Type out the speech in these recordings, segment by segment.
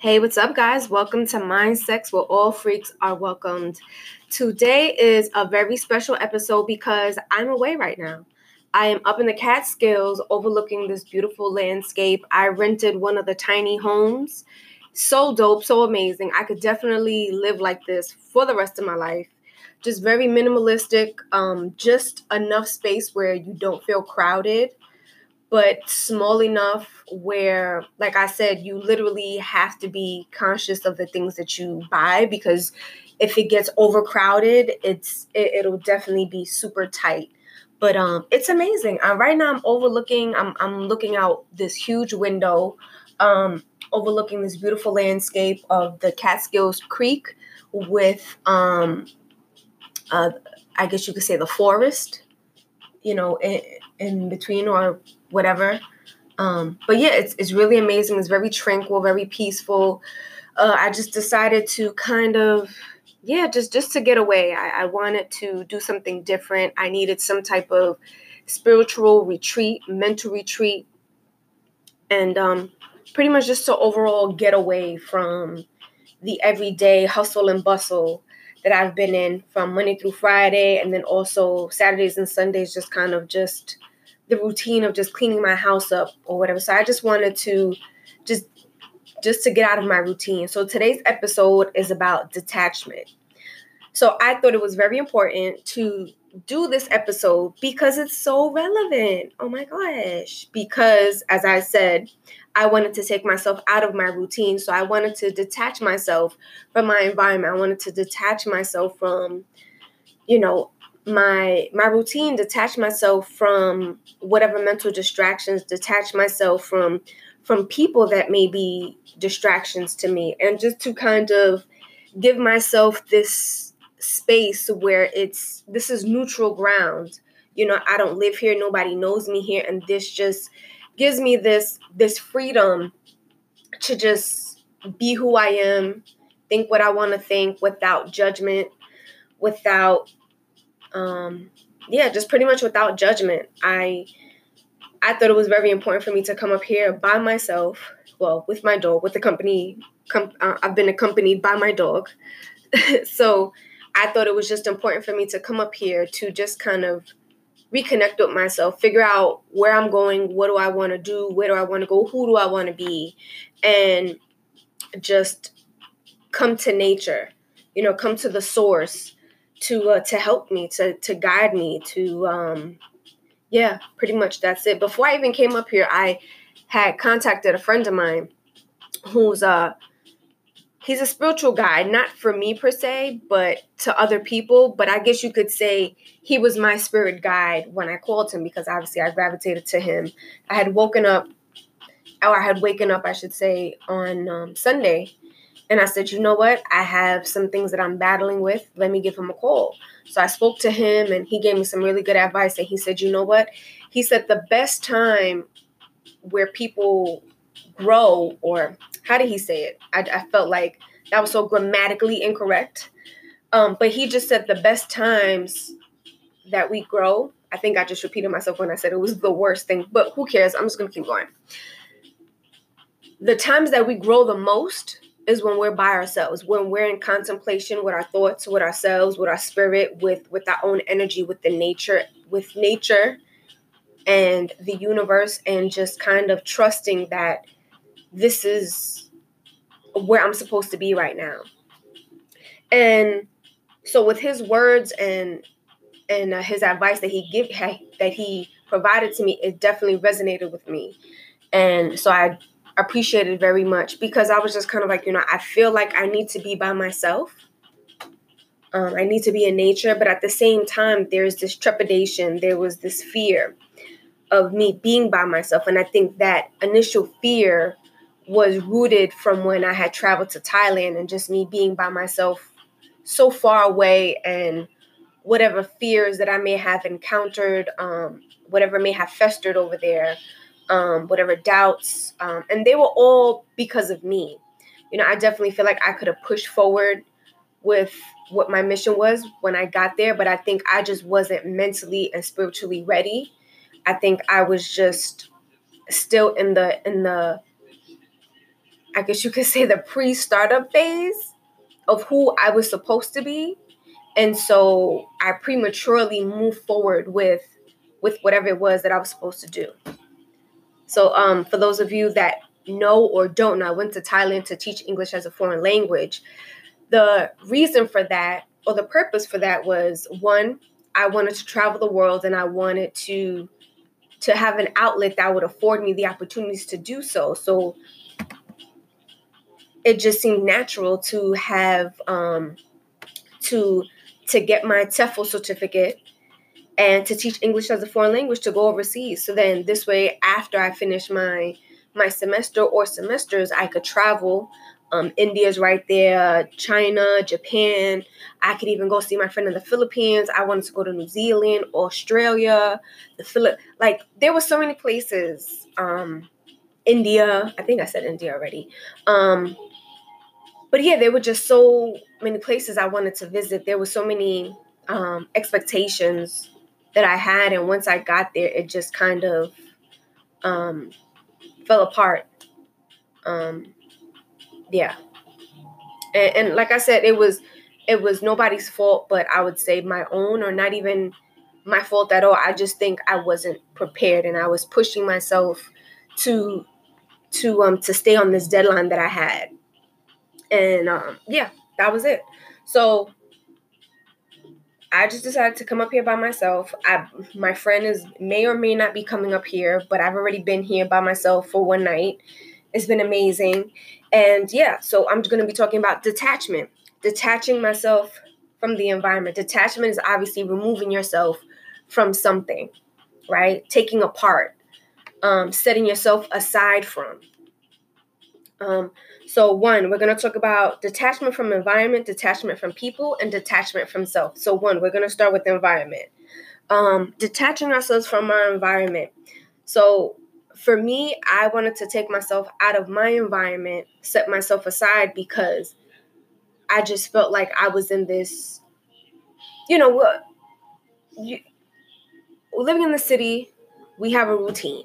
Hey, what's up, guys? Welcome to Mind Sex, where all freaks are welcomed. Today is a very special episode because I'm away right now. I am up in the Catskills overlooking this beautiful landscape. I rented one of the tiny homes. So dope, so amazing. I could definitely live like this for the rest of my life. Just very minimalistic, um, just enough space where you don't feel crowded but small enough where like i said you literally have to be conscious of the things that you buy because if it gets overcrowded it's it, will definitely be super tight. But um it's amazing. Uh, right now i'm overlooking i'm, I'm looking out this huge window um overlooking this beautiful landscape of the catskills creek with um uh i guess you could say the forest you know in between or whatever. Um, but yeah, it's it's really amazing. It's very tranquil, very peaceful. Uh, I just decided to kind of yeah, just just to get away. I, I wanted to do something different. I needed some type of spiritual retreat, mental retreat, and um, pretty much just to overall get away from the everyday hustle and bustle that I've been in from Monday through Friday, and then also Saturdays and Sundays, just kind of just the routine of just cleaning my house up or whatever. So I just wanted to just just to get out of my routine. So today's episode is about detachment. So I thought it was very important to do this episode because it's so relevant. Oh my gosh. Because as I said, I wanted to take myself out of my routine. So I wanted to detach myself from my environment. I wanted to detach myself from, you know, my my routine detach myself from whatever mental distractions detach myself from from people that may be distractions to me. And just to kind of give myself this space where it's this is neutral ground. You know i don't live here nobody knows me here and this just gives me this this freedom to just be who i am think what i want to think without judgment without um, yeah, just pretty much without judgment. I I thought it was very important for me to come up here by myself. Well, with my dog, with the company. Com- uh, I've been accompanied by my dog, so I thought it was just important for me to come up here to just kind of reconnect with myself, figure out where I'm going, what do I want to do, where do I want to go, who do I want to be, and just come to nature. You know, come to the source to uh, to help me to to guide me to um yeah pretty much that's it. Before i even came up here i had contacted a friend of mine who's uh he's a spiritual guide not for me per se but to other people but i guess you could say he was my spirit guide when i called him because obviously i gravitated to him. I had woken up or i had waken up i should say on um, sunday and I said, you know what? I have some things that I'm battling with. Let me give him a call. So I spoke to him and he gave me some really good advice. And he said, you know what? He said, the best time where people grow, or how did he say it? I, I felt like that was so grammatically incorrect. Um, but he just said the best times that we grow. I think I just repeated myself when I said it was the worst thing, but who cares? I'm just going to keep going. The times that we grow the most is when we're by ourselves, when we're in contemplation with our thoughts, with ourselves, with our spirit, with with our own energy, with the nature, with nature and the universe and just kind of trusting that this is where I'm supposed to be right now. And so with his words and and uh, his advice that he give that he provided to me, it definitely resonated with me. And so I appreciated very much because I was just kind of like, you know, I feel like I need to be by myself. Um, I need to be in nature, but at the same time, there's this trepidation, there was this fear of me being by myself. And I think that initial fear was rooted from when I had traveled to Thailand and just me being by myself so far away and whatever fears that I may have encountered, um, whatever may have festered over there um, whatever doubts, um, and they were all because of me. You know, I definitely feel like I could have pushed forward with what my mission was when I got there, but I think I just wasn't mentally and spiritually ready. I think I was just still in the in the I guess you could say the pre-startup phase of who I was supposed to be. And so I prematurely moved forward with with whatever it was that I was supposed to do. So um for those of you that know or don't know, I went to Thailand to teach English as a foreign language. The reason for that or the purpose for that was one, I wanted to travel the world and I wanted to to have an outlet that would afford me the opportunities to do so. So it just seemed natural to have um, to to get my TEFL certificate and to teach English as a foreign language to go overseas. So then this way, after I finish my my semester or semesters, I could travel. Um, India's right there, China, Japan. I could even go see my friend in the Philippines. I wanted to go to New Zealand, Australia, the Philip. Like there were so many places. Um, India. I think I said India already. Um, but yeah, there were just so many places I wanted to visit. There were so many um, expectations that I had, and once I got there, it just kind of um, fell apart. Um, yeah, and, and like I said, it was it was nobody's fault, but I would say my own, or not even my fault at all. I just think I wasn't prepared, and I was pushing myself to to um to stay on this deadline that I had and um, yeah, that was it. So I just decided to come up here by myself. I my friend is may or may not be coming up here, but I've already been here by myself for one night. It's been amazing. And yeah, so I'm going to be talking about detachment. Detaching myself from the environment. Detachment is obviously removing yourself from something, right? Taking apart, um, setting yourself aside from. Um, so, one, we're going to talk about detachment from environment, detachment from people, and detachment from self. So, one, we're going to start with environment. Um, detaching ourselves from our environment. So, for me, I wanted to take myself out of my environment, set myself aside because I just felt like I was in this, you know, what you, living in the city, we have a routine.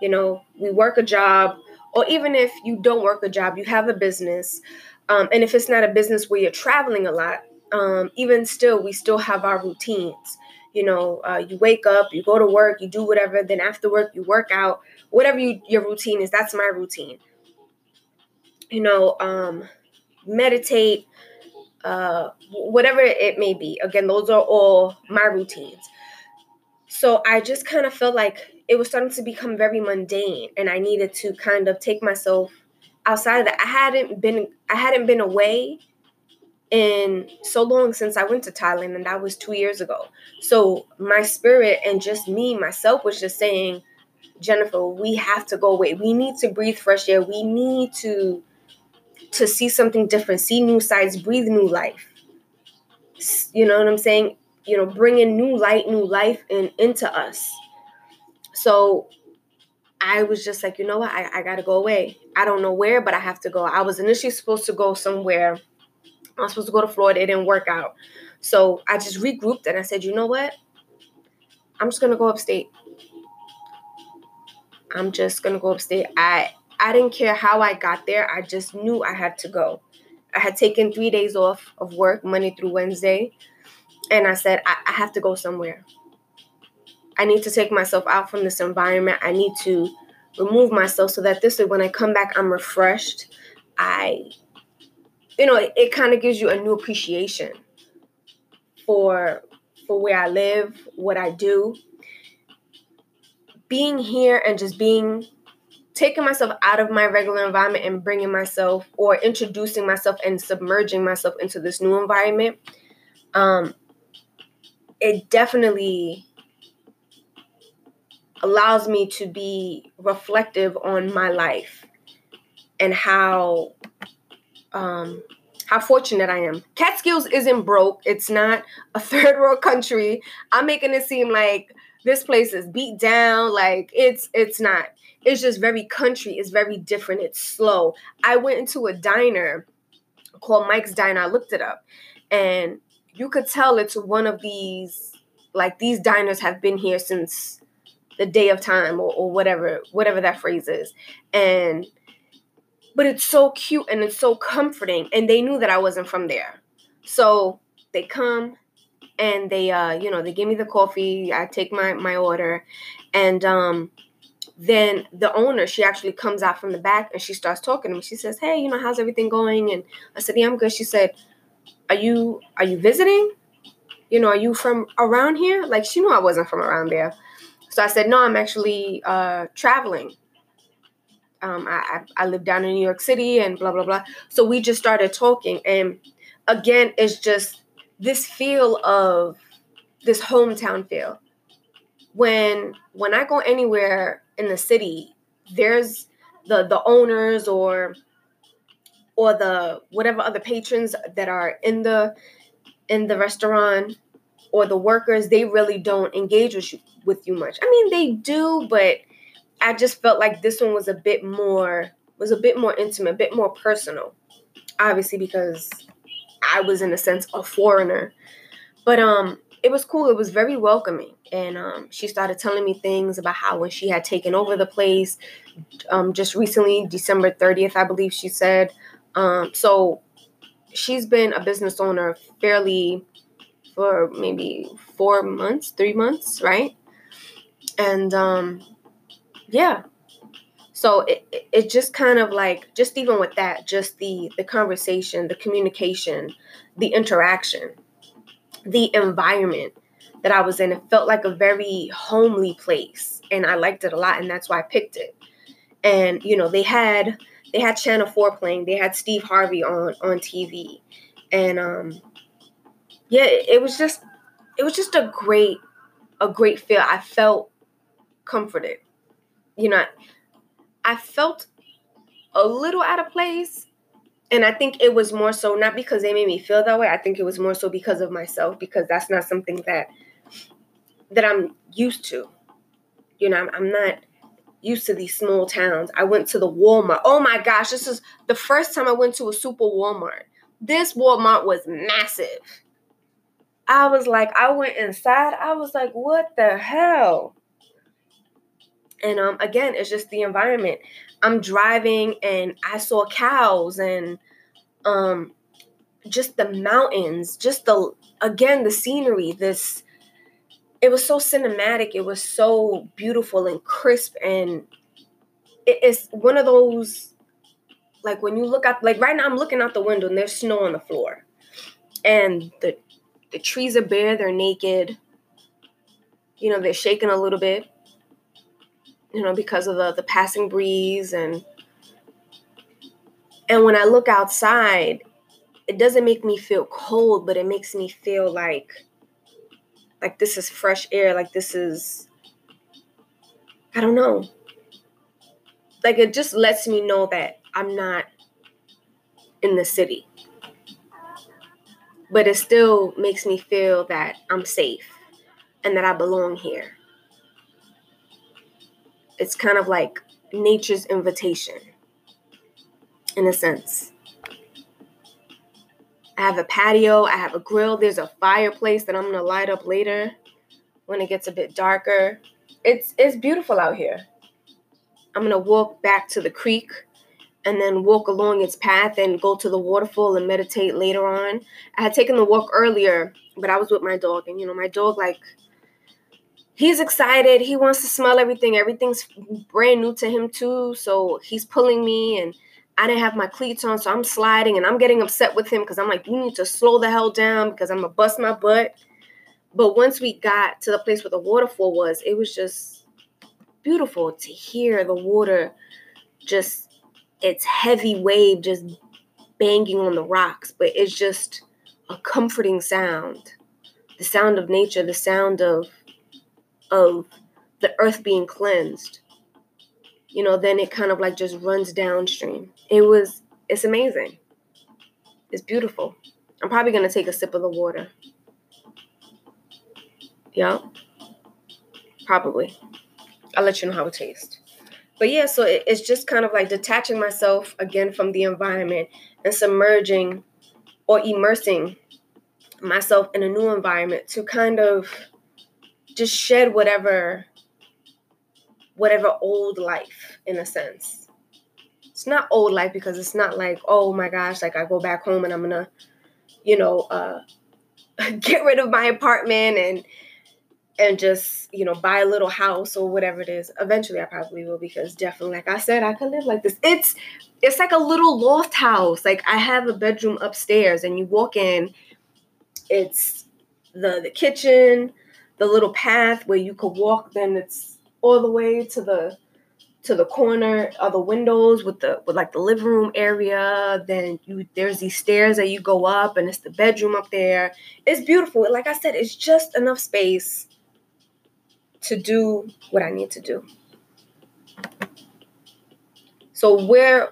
You know, we work a job, or even if you don't work a job, you have a business, um, and if it's not a business where you're traveling a lot, um, even still, we still have our routines. You know, uh, you wake up, you go to work, you do whatever, then after work, you work out, whatever you, your routine is. That's my routine. You know, um, meditate, uh, whatever it may be. Again, those are all my routines. So I just kind of felt like it was starting to become very mundane and I needed to kind of take myself outside of that. I hadn't been I hadn't been away in so long since I went to Thailand and that was 2 years ago. So my spirit and just me myself was just saying Jennifer, we have to go away. We need to breathe fresh air. We need to to see something different, see new sides, breathe new life. You know what I'm saying? You know, bringing new light, new life in, into us. So I was just like, you know what? I, I got to go away. I don't know where, but I have to go. I was initially supposed to go somewhere. I was supposed to go to Florida. It didn't work out. So I just regrouped and I said, you know what? I'm just going to go upstate. I'm just going to go upstate. I I didn't care how I got there. I just knew I had to go. I had taken three days off of work, Monday through Wednesday. And I said, I, I have to go somewhere. I need to take myself out from this environment. I need to remove myself so that this way, when I come back, I'm refreshed. I, you know, it, it kind of gives you a new appreciation for for where I live, what I do. Being here and just being taking myself out of my regular environment and bringing myself or introducing myself and submerging myself into this new environment um it definitely allows me to be reflective on my life and how um, how fortunate I am. Catskills isn't broke. It's not a third world country. I'm making it seem like this place is beat down. Like it's it's not. It's just very country. It's very different. It's slow. I went into a diner called Mike's Diner. I looked it up, and you could tell it's one of these like these diners have been here since the day of time or, or whatever whatever that phrase is. And but it's so cute and it's so comforting. And they knew that I wasn't from there. So they come and they uh you know they give me the coffee i take my my order and um then the owner she actually comes out from the back and she starts talking to me. She says hey you know how's everything going? And i said yeah i'm good. She said are you are you visiting? You know are you from around here? Like she knew i wasn't from around there so i said no i'm actually uh traveling um, I, I live down in New York City and blah blah blah. So we just started talking, and again, it's just this feel of this hometown feel. When when I go anywhere in the city, there's the the owners or or the whatever other patrons that are in the in the restaurant or the workers, they really don't engage with you, with you much. I mean, they do, but I just felt like this one was a bit more was a bit more intimate, a bit more personal. Obviously because I was in a sense a foreigner. But um it was cool. It was very welcoming. And um, she started telling me things about how when she had taken over the place um, just recently, December 30th, I believe she said. Um, so she's been a business owner fairly for maybe four months, three months, right? And um, yeah. So it, it just kind of like just even with that, just the the conversation, the communication, the interaction, the environment that I was in, it felt like a very homely place, and I liked it a lot, and that's why I picked it. And you know, they had they had Channel Four playing, they had Steve Harvey on on TV, and um, yeah, it, it was just it was just a great a great feel. I felt comforted you know, I felt a little out of place. And I think it was more so not because they made me feel that way. I think it was more so because of myself, because that's not something that that I'm used to. You know, I'm, I'm not used to these small towns. I went to the Walmart. Oh my gosh, this is the first time I went to a super Walmart. This Walmart was massive. I was like, I went inside. I was like, what the hell? And um, again, it's just the environment. I'm driving and I saw cows and um, just the mountains, just the again the scenery. This it was so cinematic. It was so beautiful and crisp, and it, it's one of those like when you look out. Like right now, I'm looking out the window and there's snow on the floor, and the the trees are bare. They're naked. You know, they're shaking a little bit you know, because of the, the passing breeze and and when I look outside, it doesn't make me feel cold, but it makes me feel like like this is fresh air, like this is I don't know. Like it just lets me know that I'm not in the city. But it still makes me feel that I'm safe and that I belong here it's kind of like nature's invitation in a sense. I have a patio, I have a grill, there's a fireplace that I'm going to light up later when it gets a bit darker. It's it's beautiful out here. I'm going to walk back to the creek and then walk along its path and go to the waterfall and meditate later on. I had taken the walk earlier, but I was with my dog and you know, my dog like he's excited. He wants to smell everything. Everything's brand new to him too. So he's pulling me and I didn't have my cleats on, so I'm sliding and I'm getting upset with him because I'm like, you need to slow the hell down because I'm gonna bust my butt. But once we got to the place where the waterfall was, it was just beautiful to hear the water just its heavy wave just banging on the rocks, but it's just a comforting sound. The sound of nature, the sound of of the earth being cleansed, you know, then it kind of like just runs downstream. It was, it's amazing. It's beautiful. I'm probably going to take a sip of the water. Yeah. Probably. I'll let you know how it tastes. But yeah, so it, it's just kind of like detaching myself again from the environment and submerging or immersing myself in a new environment to kind of just shed whatever whatever old life in a sense. It's not old life because it's not like, oh my gosh, like I go back home and I'm gonna, you know, uh get rid of my apartment and and just you know buy a little house or whatever it is. Eventually i probably will because definitely like i said i could live like this. It's it's like a little loft house. Like i have a bedroom upstairs and you walk in it's the the kitchen the little path where you could walk then it's all the way to the to the corner of the windows with the with like the living room area then you there's these stairs that you go up and it's the bedroom up there it's beautiful like i said it's just enough space to do what I need to do. So where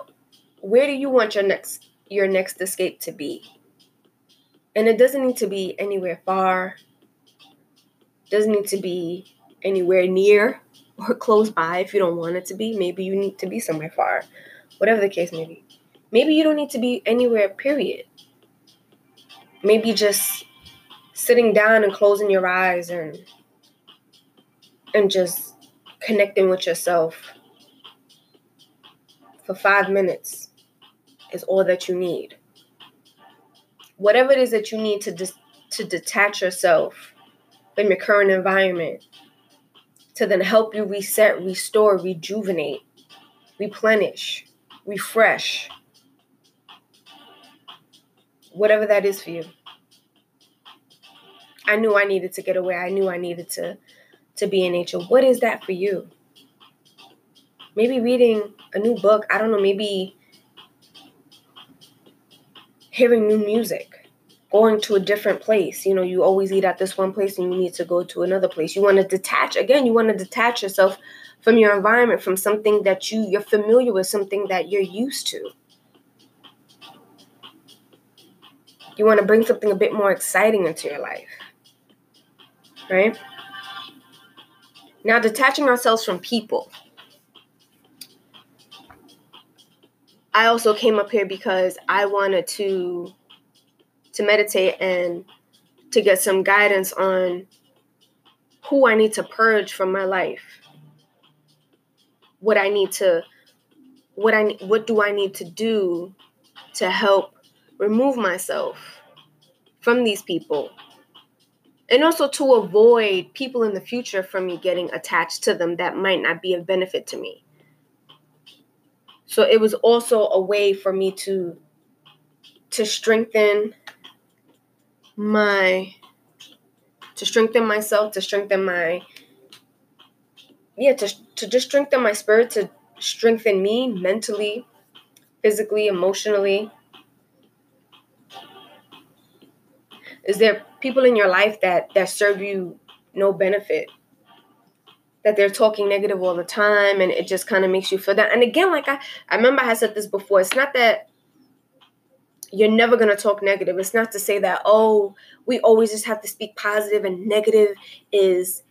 where do you want your next your next escape to be? And it doesn't need to be anywhere far. Doesn't need to be anywhere near or close by if you don't want it to be. Maybe you need to be somewhere far. Whatever the case may be. Maybe you don't need to be anywhere, period. Maybe just sitting down and closing your eyes and and just connecting with yourself for five minutes is all that you need. Whatever it is that you need to dis- to detach yourself from your current environment to then help you reset, restore, rejuvenate, replenish, refresh. Whatever that is for you. I knew I needed to get away. I knew I needed to to be in nature. What is that for you? Maybe reading a new book. I don't know, maybe hearing new music, going to a different place. You know, you always eat at this one place and you need to go to another place. You want to detach again, you want to detach yourself from your environment, from something that you you're familiar with, something that you're used to. You want to bring something a bit more exciting into your life. Right? Now, detaching ourselves from people. I also came up here because I wanted to to meditate and to get some guidance on who I need to purge from my life. What I need to what I what do I need to do to help remove myself from these people and also to avoid people in the future from me getting attached to them that might not be of benefit to me. So it was also a way for me to to strengthen my to strengthen myself, to strengthen my yeah, to to just strengthen my spirit, to strengthen me mentally, physically, emotionally, Is there people in your life that that serve you no benefit? That they're talking negative all the time and it just kind of makes you feel that. And again, like I, I remember I said this before, it's not that you're never going to talk negative. It's not to say that, oh, we always just have to speak positive and negative is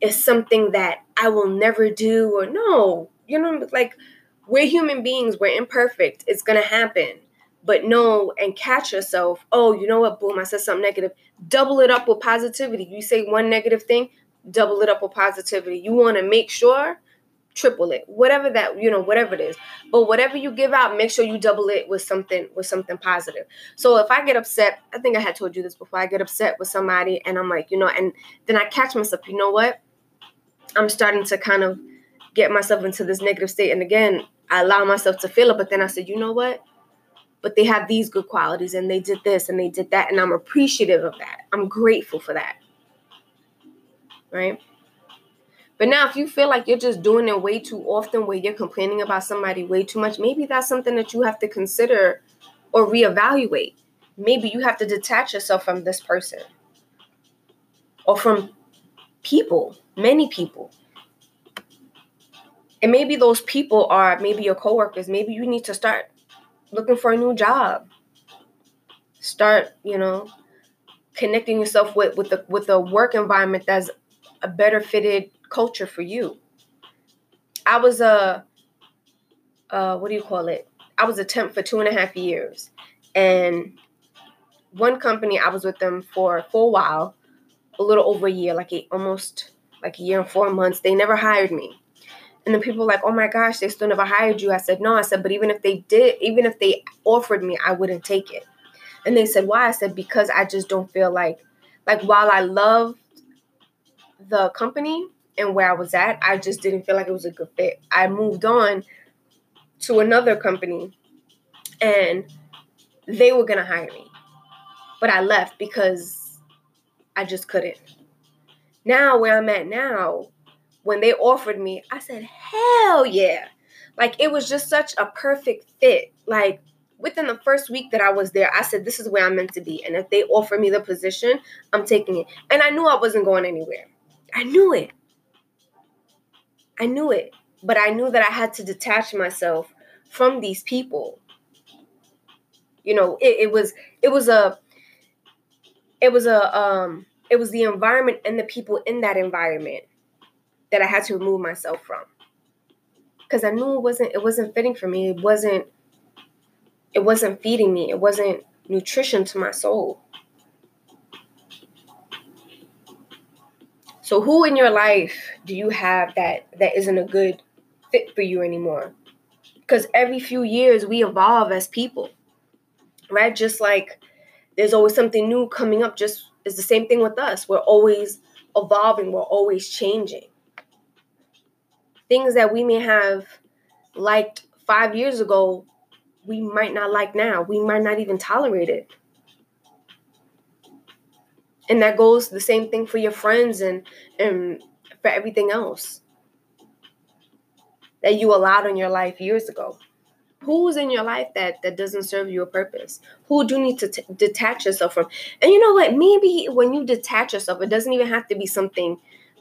is something that I will never do or no. You know, like we're human beings, we're imperfect. It's going to happen but know and catch yourself. Oh, you know what? Boom, I said something negative. Double it up with positivity. You say one negative thing, double it up with positivity. You want to make sure, triple it. Whatever that, you know, whatever it is. But whatever you give out, make sure you double it with something with something positive. So if I get upset, I think I had told you this before. I get upset with somebody and I'm like, you know, and then I catch myself, you know what? I'm starting to kind of get myself into this negative state. And again, I allow myself to feel it, but then I said, you know what? but they have these good qualities and they did this and they did that and I'm appreciative of that. I'm grateful for that. Right? But now if you feel like you're just doing it way too often where you're complaining about somebody way too much, maybe that's something that you have to consider or reevaluate. Maybe you have to detach yourself from this person or from people, many people. And maybe those people are maybe your coworkers. Maybe you need to start looking for a new job. Start, you know, connecting yourself with with the with a work environment that's a better fitted culture for you. I was a uh, what do you call it? I was a temp for two and a half years, and one company I was with them for for a while, a little over a year, like a, almost like a year and four months. They never hired me, And then people were like, oh my gosh, they still never hired you. I said, no. I said, but even if they did, even if they offered me, I wouldn't take it. And they said, why? I said, because I just don't feel like, like while I love the company and where I was at, I just didn't feel like it was a good fit. I moved on to another company and they were going to hire me. But I left because I just couldn't. Now, where I'm at now, when they offered me, I said, hell yeah. Like it was just such a perfect fit. Like within the first week that I was there, I said, this is where I'm meant to be. And if they offer me the position, I'm taking it. And I knew I wasn't going anywhere. I knew it. I knew it. But I knew that I had to detach myself from these people. You know, it, it was it was a it was a um it was the environment and the people in that environment that I had to remove myself from. Cause I knew it wasn't it wasn't fitting for me. It wasn't it wasn't feeding me. It wasn't nutrition to my soul. So who in your life do you have that that isn't a good fit for you anymore? Because every few years we evolve as people. Right? Just like there's always something new coming up just it's the same thing with us. We're always evolving, we're always changing. Things that we may have liked 5 years ago, we might not like now. We might not even tolerate it. And that goes the same thing for your friends and and for everything else that you allowed in your life years ago. Who's in your life that that doesn't serve you a purpose? Who do you need to t- detach yourself from? And you know what? Maybe when you detach yourself, it doesn't even have to be something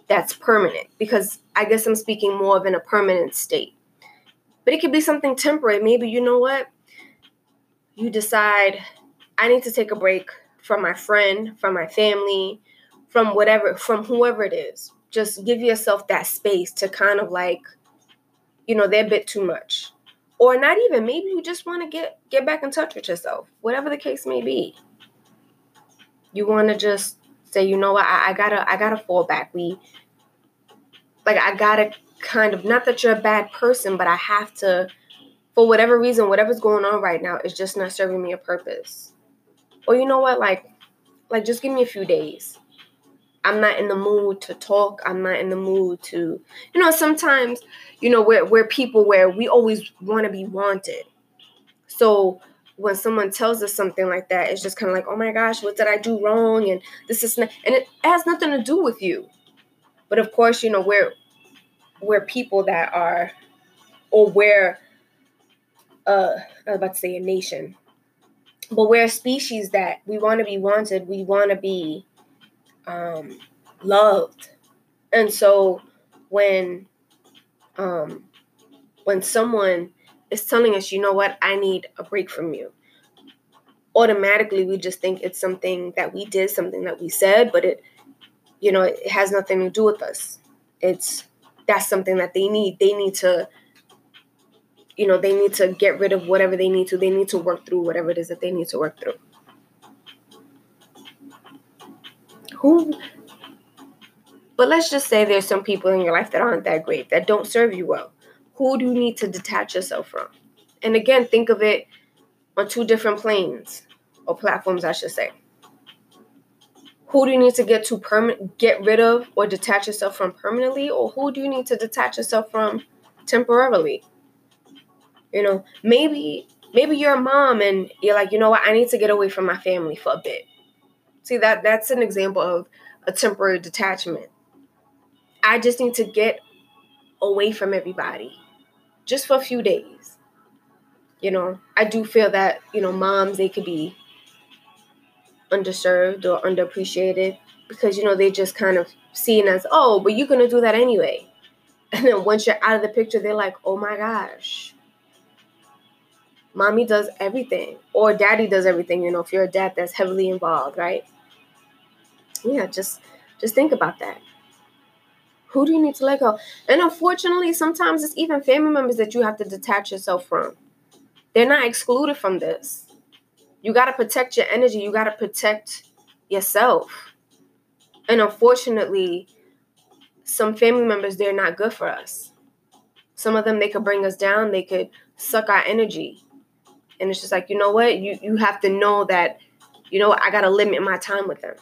that's permanent because I guess I'm speaking more of in a permanent state. But it could be something temporary. Maybe you know what? You decide I need to take a break from my friend, from my family, from whatever, from whoever it is. Just give yourself that space to kind of like, you know, they're a bit too much. Or not even, maybe you just want to get get back in touch with yourself, whatever the case may be. You want to just say, you know what, I, I gotta I gotta fall back. We like I gotta kind of not that you're a bad person, but I have to for whatever reason, whatever's going on right now is just not serving me a purpose or you know what, like, like just give me a few days. I'm not in the mood to talk. I'm not in the mood to, you know, sometimes, you know, we're, we're people where we always want to be wanted. So when someone tells us something like that, it's just kind of like, oh my gosh, what did I do wrong? And this is, not, and it has nothing to do with you. But of course, you know, we're, we're people that are, or we're, uh, I was about to say a nation but we're a species that we want to be wanted we want to be um, loved. And so when um, when someone is telling us you know what? I need a break from you automatically we just think it's something that we did something that we said but it you know it has nothing to do with us. It's that's something that they need. They need to you know, they need to get rid of whatever they need to. They need to work through whatever it is that they need to work through. Who but let's just say there's some people in your life that aren't that great, that don't serve you well. Who do you need to detach yourself from? And again, think of it on two different planes or platforms, I should say. Who do you need to get to permanent get rid of or detach yourself from permanently, or who do you need to detach yourself from temporarily? You know, maybe maybe you're a mom and you're like, you know what, I need to get away from my family for a bit. See that that's an example of a temporary detachment. I just need to get away from everybody just for a few days. You know, I do feel that, you know, moms they could be underserved or underappreciated because you know they just kind of seen as, "Oh, but you're going to do that anyway." And then once you're out of the picture, they're like, "Oh my gosh, mommy does everything or daddy does everything you know if you're a dad that's heavily involved right? Yeah just just think about that. Who do you need to let go? And unfortunately sometimes it's even family members that you have to detach yourself from. They're not excluded from this. You got to protect your energy. You got to protect yourself. And unfortunately some family members they're not good for us. Some of them they could bring us down, they could suck our energy. And it's just like, you know what? You you have to know that, you know, I gotta limit my time with them.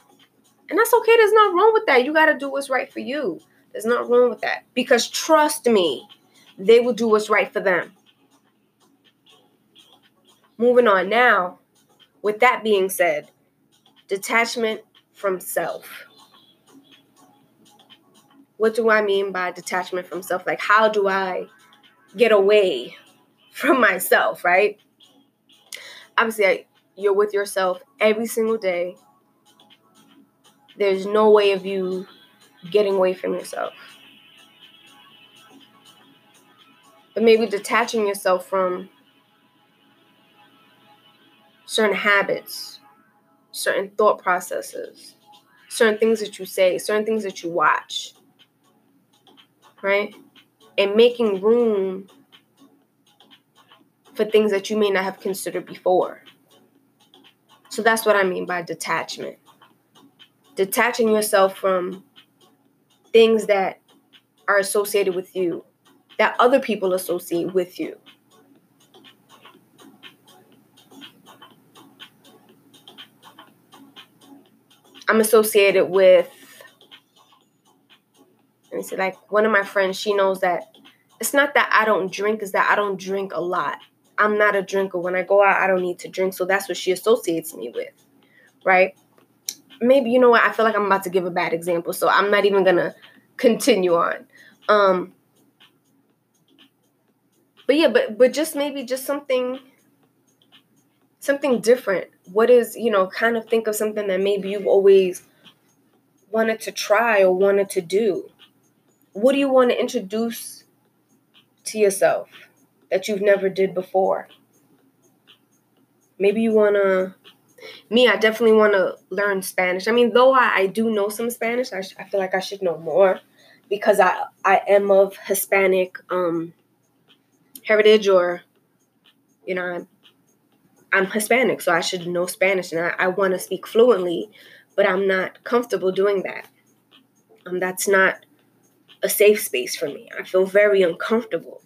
And that's okay. There's nothing wrong with that. You gotta do what's right for you. There's nothing wrong with that. Because trust me, they will do what's right for them. Moving on now, with that being said, detachment from self. What do I mean by detachment from self? Like, how do I get away from myself, right? Obviously, you're with yourself every single day. There's no way of you getting away from yourself. But maybe detaching yourself from certain habits, certain thought processes, certain things that you say, certain things that you watch, right? And making room for things that you may not have considered before. So that's what I mean by detachment. Detaching yourself from things that are associated with you, that other people associate with you. I'm associated with, let me see, like one of my friends, she knows that it's not that I don't drink, it's that I don't drink a lot. I'm not a drinker. When I go out, I don't need to drink. So that's what she associates me with, right? Maybe, you know what? I feel like I'm about to give a bad example. So I'm not even going to continue on. Um, but yeah, but but just maybe just something something different. What is, you know, kind of think of something that maybe you've always wanted to try or wanted to do. What do you want to introduce to yourself that you've never did before? Maybe you want to me, I definitely want to learn Spanish. I mean, though I, I do know some Spanish, I, sh- I feel like I should know more because I I am of Hispanic um heritage or you know I'm I'm Hispanic, so I should know Spanish and I, I want to speak fluently, but I'm not comfortable doing that. Um, that's not a safe space for me. I feel very uncomfortable.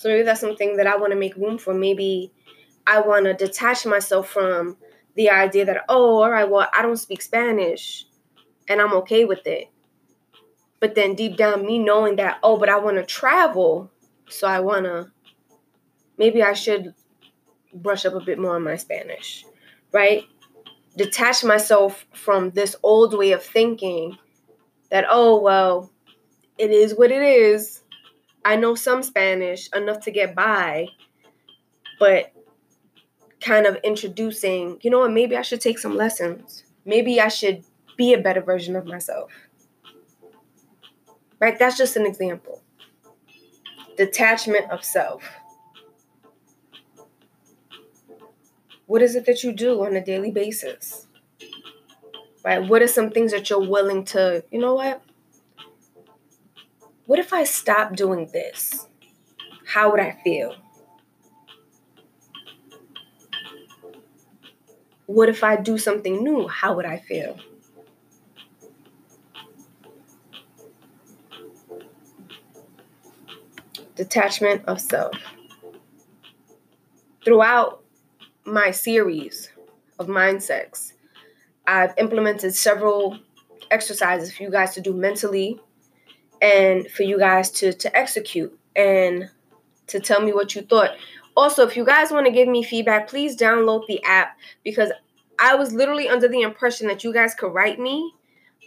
So maybe that's something that I want to make room for. Maybe I want to detach myself from the idea that, oh, all right, well, I don't speak Spanish and I'm okay with it. But then deep down, me knowing that, oh, but I want to travel. So I want to, maybe I should brush up a bit more on my Spanish, right? Detach myself from this old way of thinking that, oh, well, it is what it is. I know some Spanish enough to get by, but kind of introducing, you know what, maybe I should take some lessons. Maybe I should be a better version of myself. Right? That's just an example. Detachment of self. What is it that you do on a daily basis? Right? What are some things that you're willing to, you know what? What if I stop doing this? How would I feel? What if I do something new? How would I feel? Detachment of self. Throughout my series of mindsets, I've implemented several exercises for you guys to do mentally and for you guys to to execute and to tell me what you thought. Also, if you guys want to give me feedback, please download the app because I was literally under the impression that you guys could write me,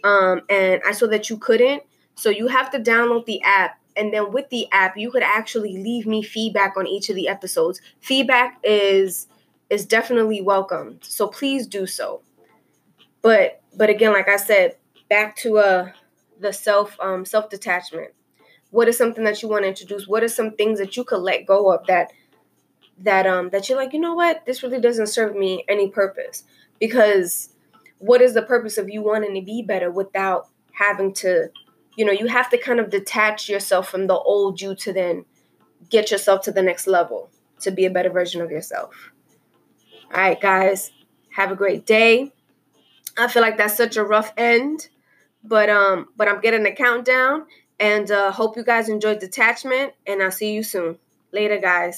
um, and I saw that you couldn't. So you have to download the app, and then with the app, you could actually leave me feedback on each of the episodes. Feedback is is definitely welcome, so please do so. But but again, like I said, back to uh the self um self detachment. What is something that you want to introduce? What are some things that you could let go of that that um that you're like, you know what, this really doesn't serve me any purpose. Because what is the purpose of you wanting to be better without having to, you know, you have to kind of detach yourself from the old you to then get yourself to the next level to be a better version of yourself. All right, guys, have a great day. I feel like that's such a rough end, but um, but I'm getting the countdown And uh, hope you guys enjoyed Detachment, and I'll see you soon. Later, guys.